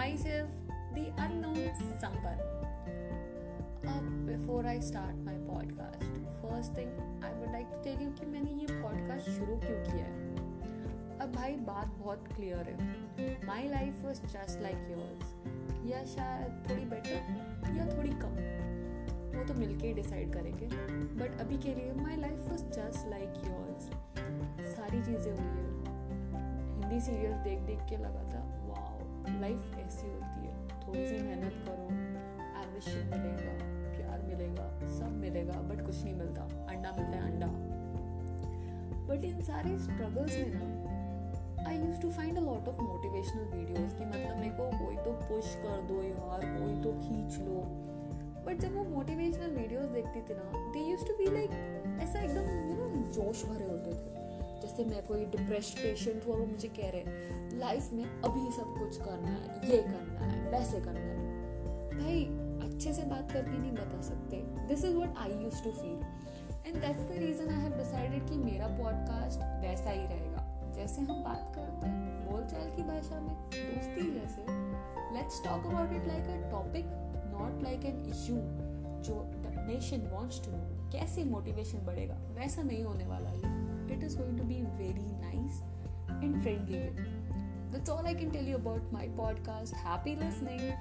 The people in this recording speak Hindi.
myself the unknown someone. Uh, before I start my podcast, first thing I would like to tell you कि मैंने ये podcast शुरू क्यों किया है? अब भाई बात बहुत क्लियर है। My life was just like yours या शायद थोड़ी बेटर या थोड़ी कम। वो तो मिलके ही डिसाइड करेंगे। बट अभी के लिए my life was just like yours सारी चीज़ें हुई है। हिंदी सीरियल देख देख के लगा था लाइफ ऐसी होती है। थोड़ी सी मेहनत करो एम्बिशन मिलेगा, प्यार मिलेगा, सब मिलेगा बट कुछ नहीं मिलता। अंडा मिलता है, अंडा। बट इन सारे स्ट्रगल्स में ना I use to find a lot of motivational videos कि मतलब मेरे को कोई तो पुश कर दो यार, कोई तो खींच लो। बट जब वो मोटिवेशनल वीडियोस देखती थी ना they use to be like ऐसा एकदम यू नो जोश भरे होते थे। जैसे मैं कोई डिप्रेस्ड पेशेंट हुआ वो मुझे कह रहे लाइफ में अभी सब कुछ करना है, ये करना है, वैसे करना है। भाई, अच्छे से बात करके नहीं बता सकते। This is what I use to feel and that's the reason I have decided कि मेरा पॉडकास्ट वैसा ही रहेगा। जैसे हम बात करते हैं, बोलचाल की भाषा में, दोस्ती जैसे let's talk about it like a topic not like an issue जो नेशन वॉन्ट्स टू नो कैसे मोटिवेशन बढ़ेगा? वैसा नहीं होने वाला ये। friendly way. That's all I can tell you about my podcast. Happy listening.